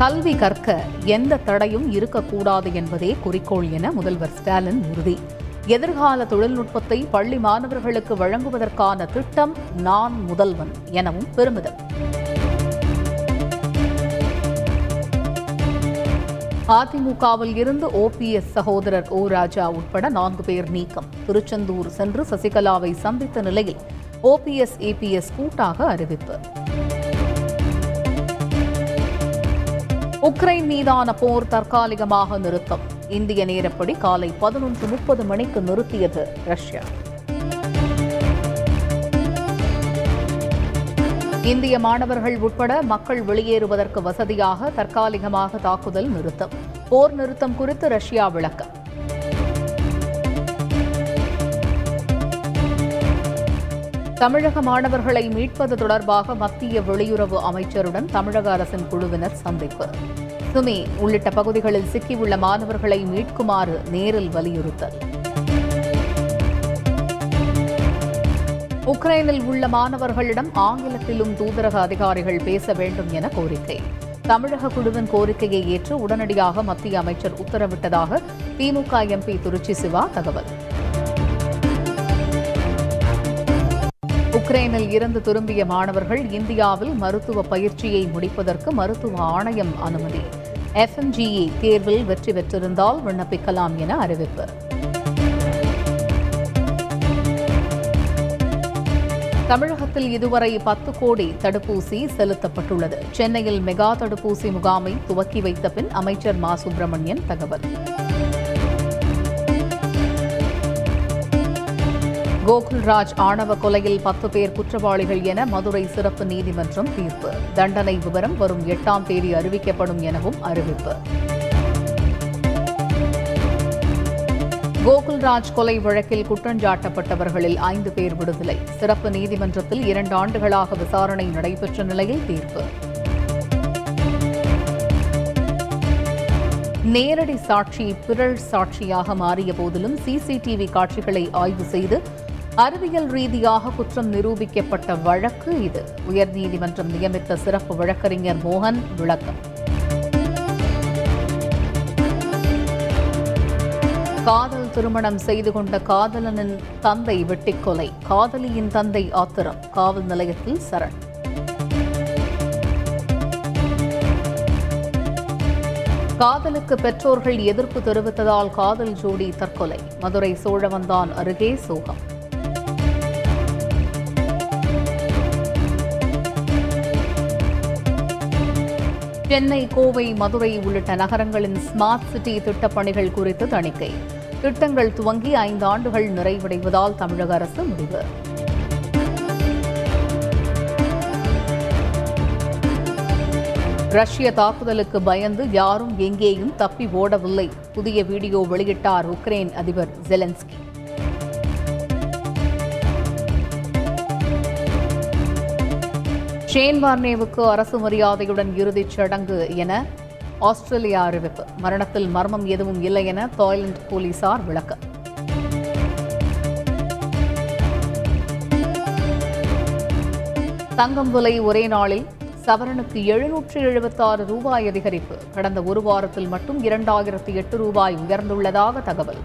கல்வி கற்க எந்த தடையும் இருக்கக்கூடாது என்பதே குறிக்கோள் என முதல்வர் ஸ்டாலின் உறுதி. எதிர்கால தொழில்நுட்பத்தை பள்ளி மாணவர்களுக்கு வழங்குவதற்கான திட்டம் நான் முதல்வன் எனவும் பெருமிதம். அதிமுகவில் இருந்து ஓபிஎஸ் சகோதரர் ஓ. ராஜா உட்பட நான்கு பேர் நீக்கம். திருச்செந்தூர் சென்று சசிகலாவை சந்தித்த நிலையில் ஓபிஎஸ் ஏபிஎஸ் கூட்டாக அறிவிப்பு. உக்ரைன் மீதான போர் தற்காலிகமாக நிறுத்தம். இந்திய நேரப்படி காலை பதினொன்று முப்பது மணிக்கு நிறுத்தியது ரஷ்யா. இந்திய மாணவர்கள் உட்பட மக்கள் வெளியேறுவதற்கு வசதியாக தற்காலிகமாக தாக்குதல் நிறுத்தம். போர் நிறுத்தம் குறித்து ரஷ்யா விளக்கம். தமிழக மாணவர்களை மீட்பது தொடர்பாக மத்திய வெளியுறவு அமைச்சருடன் தமிழக அரசின் குழுவினர் சந்திப்பு. சுமி உள்ளிட்ட பகுதிகளில் சிக்கியுள்ள மாணவர்களை மீட்குமாறு நேரில் வலியுறுத்தல். உக்ரைனில் உள்ள மாணவர்களிடம் ஆங்கிலத்திலும் தூதரக அதிகாரிகள் பேச வேண்டும் என கோரிக்கை. தமிழக குழுவின் கோரிக்கையை ஏற்று உடனடியாக மத்திய அமைச்சர் உத்தரவிட்டதாக திமுக எம்பி திருச்சி சிவா தகவல். உக்ரைனில் இருந்து திரும்பிய மாணவர்கள் இந்தியாவில் மருத்துவ பயிற்சியை முடிப்பதற்கு மருத்துவ ஆணையம் அனுமதி. எஃப்எம்ஜிஇ தேர்வில் வெற்றி பெற்றிருந்தால் விண்ணப்பிக்கலாம் என அறிவிப்பு. தமிழகத்தில் இதுவரை பத்து கோடி தடுப்பூசி செலுத்தப்பட்டுள்ளது. சென்னையில் மெகா தடுப்பூசி முகாமை துவக்கி வைத்த பின் அமைச்சர் மா. சுப்பிரமணியன் தகவல். கோகுல்ராஜ் ஆணவ கொலையில் பத்து பேர் குற்றவாளிகள் என மதுரை சிறப்பு நீதிமன்றம் தீர்ப்பு. தண்டனை விவரம் வரும் எட்டாம் தேதி அறிவிக்கப்படும் எனவும் அறிவிப்பு. கோகுல்ராஜ் கொலை வழக்கில் குற்றஞ்சாட்டப்பட்டவர்களில் ஐந்து பேர் விடுதலை. சிறப்பு நீதிமன்றத்தில் இரண்டு ஆண்டுகளாக விசாரணை நடைபெற்ற நிலையில் தீர்ப்பு. நேரடி சாட்சி பிறழ் சாட்சியாக மாறிய போதிலும் சிசிடிவி காட்சிகளை ஆய்வு செய்து அறிவியல் ரீதியாக குற்றம் நிரூபிக்கப்பட்ட வழக்கு இது. உயர்நீதிமன்றம் நியமித்த சிறப்பு வழக்கறிஞர் மோகன் விளக்கம். காதல் திருமணம் செய்து கொண்ட காதலனின் தந்தை வெட்டிக்கொலை. காதலியின் தந்தை ஆத்திரம். காவல் நிலையத்தில் சரண். காதலுக்கு பெற்றோர்கள் எதிர்ப்பு தெரிவித்ததால் காதல் ஜோடி தற்கொலை. மதுரை சோழவந்தான் அருகே சோகம். சென்னை கோவை மதுரை உள்ளிட்ட நகரங்களின் ஸ்மார்ட் சிட்டி திட்டப் பணிகள் குறித்து தணிக்கை. திட்டங்கள் துவங்கி ஐந்து ஆண்டுகள் நிறைவடைவதால் தமிழக அரசு முடிவு. ரஷ்ய தாக்குதலுக்கு பயந்து யாரும் எங்கேயும் தப்பி ஓடவில்லை. புதிய வீடியோ வெளியிட்டார் உக்ரைன் அதிபர் ஜெலன்ஸ்கி ஷேன் வார்னேவுக்கு அரசு மரியாதையுடன் இறுதிச் சடங்கு என ஆஸ்திரேலியா அறிவிப்பு. மரணத்தில் மர்மம் எதுவும் இல்லை என தாய்லாந்து போலீசார் விளக்கம் தங்கம் விலை ஒரே நாளில் சவரனுக்கு எழுநூற்று எழுபத்தாறு ரூபாய் அதிகரிப்பு. கடந்த ஒரு வாரத்தில் மட்டும் இரண்டாயிரத்து எட்டு ரூபாய் உயர்ந்துள்ளதாக தகவல்.